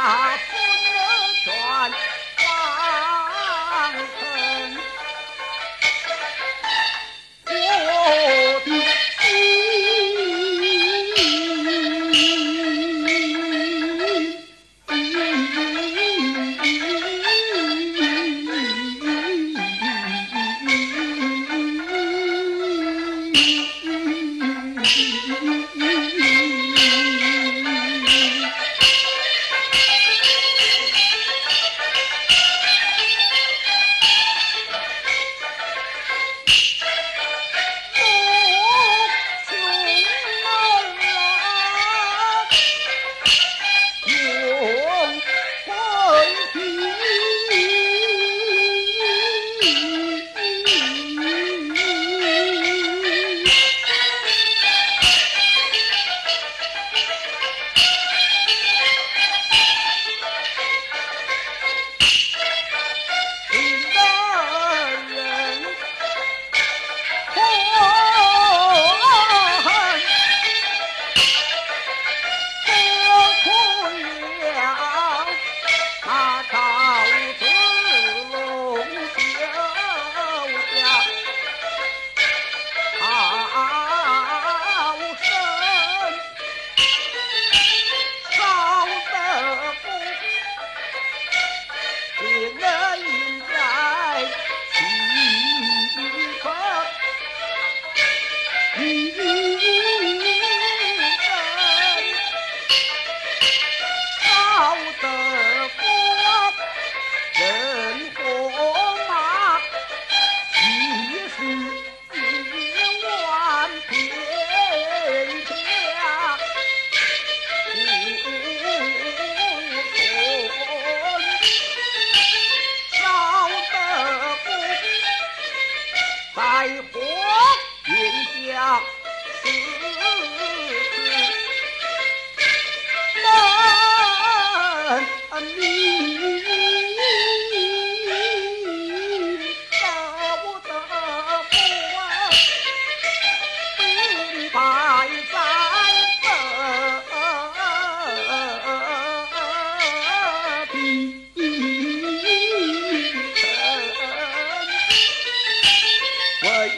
白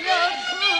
love.